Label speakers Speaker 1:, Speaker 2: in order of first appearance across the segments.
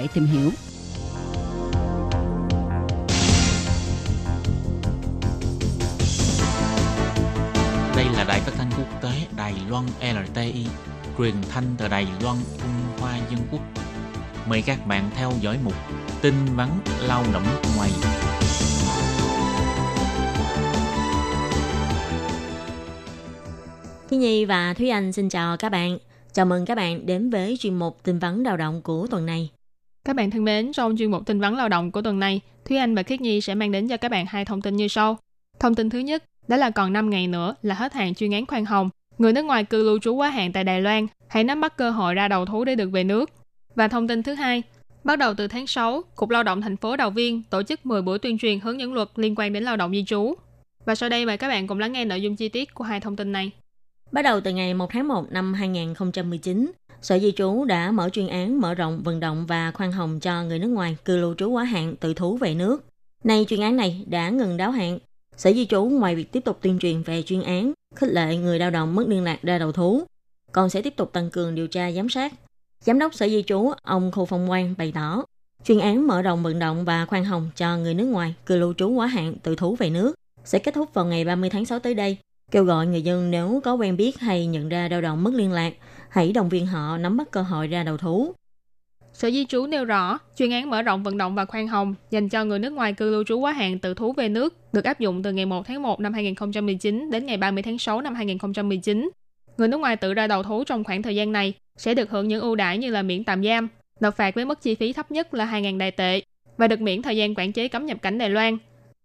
Speaker 1: thể tìm hiểu.
Speaker 2: Đây là đài phát thanh quốc tế Đài Loan LTI, truyền thanh từ Đài Loan, Trung Hoa Dân Quốc. Mời các bạn theo dõi mục tin vắn lao động ngoài.
Speaker 3: Thi Nhi và Thúy Anh xin chào các bạn. Chào mừng các bạn đến với chuyên mục tin vắn lao động của tuần này.
Speaker 4: Các bạn thân mến, trong chuyên mục tin vắn lao động của tuần này, Thúy Anh và Khiết Nhi sẽ mang đến cho các bạn hai thông tin như sau. Thông tin thứ nhất, đó là còn 5 ngày nữa là hết hạn chuyên án khoan hồng. Người nước ngoài cư lưu trú quá hạn tại Đài Loan, hãy nắm bắt cơ hội ra đầu thú để được về nước. Và thông tin thứ hai, bắt đầu từ tháng 6, Cục Lao động thành phố Đào Viên tổ chức 10 buổi tuyên truyền hướng dẫn luật liên quan đến lao động di trú. Và sau đây mời các bạn cùng lắng nghe nội dung chi tiết của hai thông tin này.
Speaker 3: Bắt đầu từ ngày 1 tháng 1 năm 2019, Sở Di trú đã mở chuyên án mở rộng vận động và khoan hồng cho người nước ngoài cư lưu trú quá hạn tự thú về nước. Nay chuyên án này đã ngừng đáo hạn. Sở Di trú ngoài việc tiếp tục tuyên truyền về chuyên án, khích lệ người lao động mất liên lạc ra đầu thú, còn sẽ tiếp tục tăng cường điều tra giám sát. Giám đốc Sở Di trú ông Khu Phong Quang bày tỏ, chuyên án mở rộng vận động và khoan hồng cho người nước ngoài cư lưu trú quá hạn tự thú về nước sẽ kết thúc vào ngày 30 tháng 6 tới đây kêu gọi người dân nếu có quen biết hay nhận ra lao động mất liên lạc, hãy động viên họ nắm bắt cơ hội ra đầu thú.
Speaker 4: Sở Di trú nêu rõ, chuyên án mở rộng vận động và khoan hồng dành cho người nước ngoài cư lưu trú quá hạn tự thú về nước được áp dụng từ ngày 1 tháng 1 năm 2019 đến ngày 30 tháng 6 năm 2019. Người nước ngoài tự ra đầu thú trong khoảng thời gian này sẽ được hưởng những ưu đãi như là miễn tạm giam, nộp phạt với mức chi phí thấp nhất là 2.000 đại tệ và được miễn thời gian quản chế cấm nhập cảnh Đài Loan.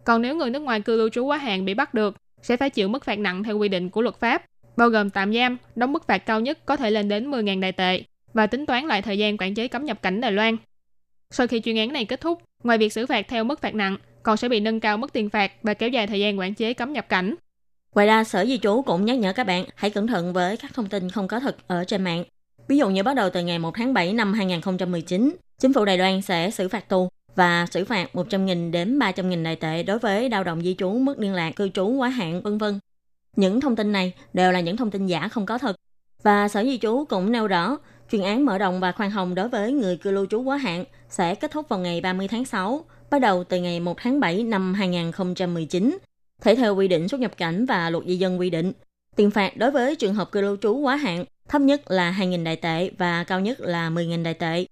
Speaker 4: Còn nếu người nước ngoài cư lưu trú quá hạn bị bắt được sẽ phải chịu mức phạt nặng theo quy định của luật pháp, bao gồm tạm giam, đóng mức phạt cao nhất có thể lên đến 10.000 đại tệ và tính toán lại thời gian quản chế cấm nhập cảnh Đài Loan. Sau khi chuyên án này kết thúc, ngoài việc xử phạt theo mức phạt nặng, còn sẽ bị nâng cao mức tiền phạt và kéo dài thời gian quản chế cấm nhập cảnh.
Speaker 3: Ngoài ra, Sở Di trú cũng nhắc nhở các bạn hãy cẩn thận với các thông tin không có thật ở trên mạng. Ví dụ như bắt đầu từ ngày 1 tháng 7 năm 2019, chính phủ Đài Loan sẽ xử phạt tù và xử phạt 100.000 đến 300.000 đại tệ đối với lao động di trú mất liên lạc cư trú quá hạn vân vân. Những thông tin này đều là những thông tin giả không có thật. Và Sở Di trú cũng nêu rõ, chuyên án mở rộng và khoan hồng đối với người cư lưu trú quá hạn sẽ kết thúc vào ngày 30 tháng 6, bắt đầu từ ngày 1 tháng 7 năm 2019, thể theo quy định xuất nhập cảnh và luật di dân quy định. Tiền phạt đối với trường hợp cư lưu trú quá hạn thấp nhất là 2.000 đại tệ và cao nhất là 10.000 đại tệ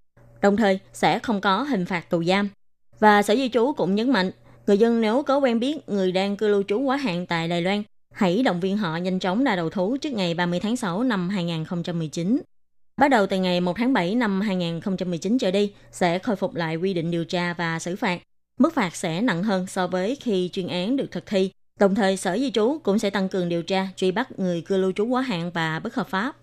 Speaker 3: đồng thời sẽ không có hình phạt tù giam. Và Sở Di trú cũng nhấn mạnh, người dân nếu có quen biết người đang cư lưu trú quá hạn tại Đài Loan, hãy động viên họ nhanh chóng ra đầu thú trước ngày 30 tháng 6 năm 2019. Bắt đầu từ ngày 1 tháng 7 năm 2019 trở đi, sẽ khôi phục lại quy định điều tra và xử phạt. Mức phạt sẽ nặng hơn so với khi chuyên án được thực thi. Đồng thời, Sở Di trú cũng sẽ tăng cường điều tra, truy bắt người cư lưu trú quá hạn và bất hợp pháp.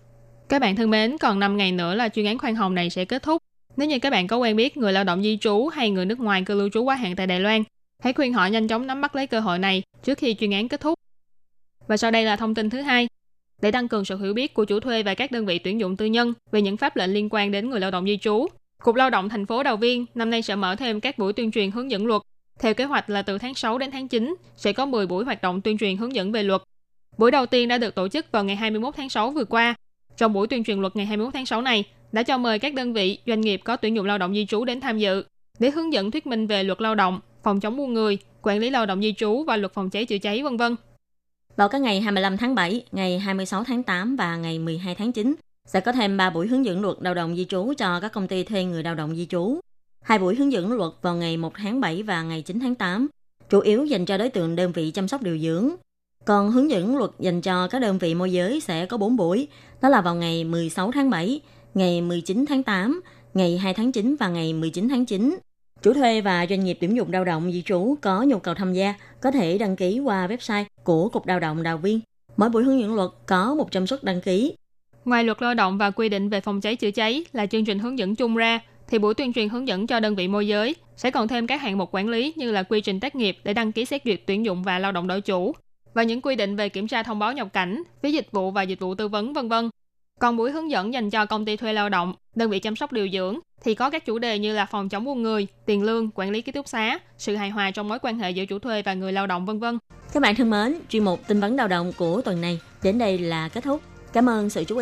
Speaker 4: Các bạn thân mến, còn 5 ngày nữa là chuyên án khoan hồng này sẽ kết thúc. Nếu như các bạn có quen biết người lao động di trú hay người nước ngoài cư lưu trú quá hạn tại Đài Loan, hãy khuyên họ nhanh chóng nắm bắt lấy cơ hội này trước khi chuyên án kết thúc. Và sau đây là thông tin thứ hai. Để tăng cường sự hiểu biết của chủ thuê và các đơn vị tuyển dụng tư nhân về những pháp lệnh liên quan đến người lao động di trú, Cục Lao động thành phố Đào Viên năm nay sẽ mở thêm các buổi tuyên truyền hướng dẫn luật. Theo kế hoạch là từ tháng 6 đến tháng 9 sẽ có 10 buổi hoạt động tuyên truyền hướng dẫn về luật. Buổi đầu tiên đã được tổ chức vào ngày 21 tháng 6 vừa qua. Trong buổi tuyên truyền luật ngày 21 tháng 6 này, đã cho mời các đơn vị, doanh nghiệp có tuyển dụng lao động di trú đến tham dự để hướng dẫn thuyết minh về luật lao động, phòng chống buôn người, quản lý lao động di trú và luật phòng cháy chữa cháy vân vân.
Speaker 3: Vào các ngày 25 tháng 7, ngày 26 tháng 8 và ngày 12 tháng 9 sẽ có thêm 3 buổi hướng dẫn luật lao động di trú cho các công ty thuê người lao động di trú. Hai buổi hướng dẫn luật vào ngày 1 tháng 7 và ngày 9 tháng 8, chủ yếu dành cho đối tượng đơn vị chăm sóc điều dưỡng. Còn hướng dẫn luật dành cho các đơn vị môi giới sẽ có 4 buổi, đó là vào ngày 16 tháng 7, ngày 19 tháng 8, ngày 2 tháng 9 và ngày 19 tháng 9. Chủ thuê và doanh nghiệp tuyển dụng lao động di trú có nhu cầu tham gia có thể đăng ký qua website của Cục Lao động Đào Viên. Mỗi buổi hướng dẫn luật có 100 suất đăng ký.
Speaker 4: Ngoài luật lao động và quy định về phòng cháy chữa cháy là chương trình hướng dẫn chung ra, thì buổi tuyên truyền hướng dẫn cho đơn vị môi giới sẽ còn thêm các hạng mục quản lý như là quy trình tác nghiệp để đăng ký xét duyệt tuyển dụng và lao động đổi chủ và những quy định về kiểm tra thông báo nhập cảnh, phí dịch vụ và dịch vụ tư vấn vân vân. Còn buổi hướng dẫn dành cho công ty thuê lao động, đơn vị chăm sóc điều dưỡng thì có các chủ đề như là phòng chống buôn người, tiền lương, quản lý ký túc xá, sự hài hòa trong mối quan hệ giữa chủ thuê và người lao động vân vân.
Speaker 3: Các bạn thân mến, chuyên mục tin vấn lao động của tuần này đến đây là kết thúc. Cảm ơn sự chú ý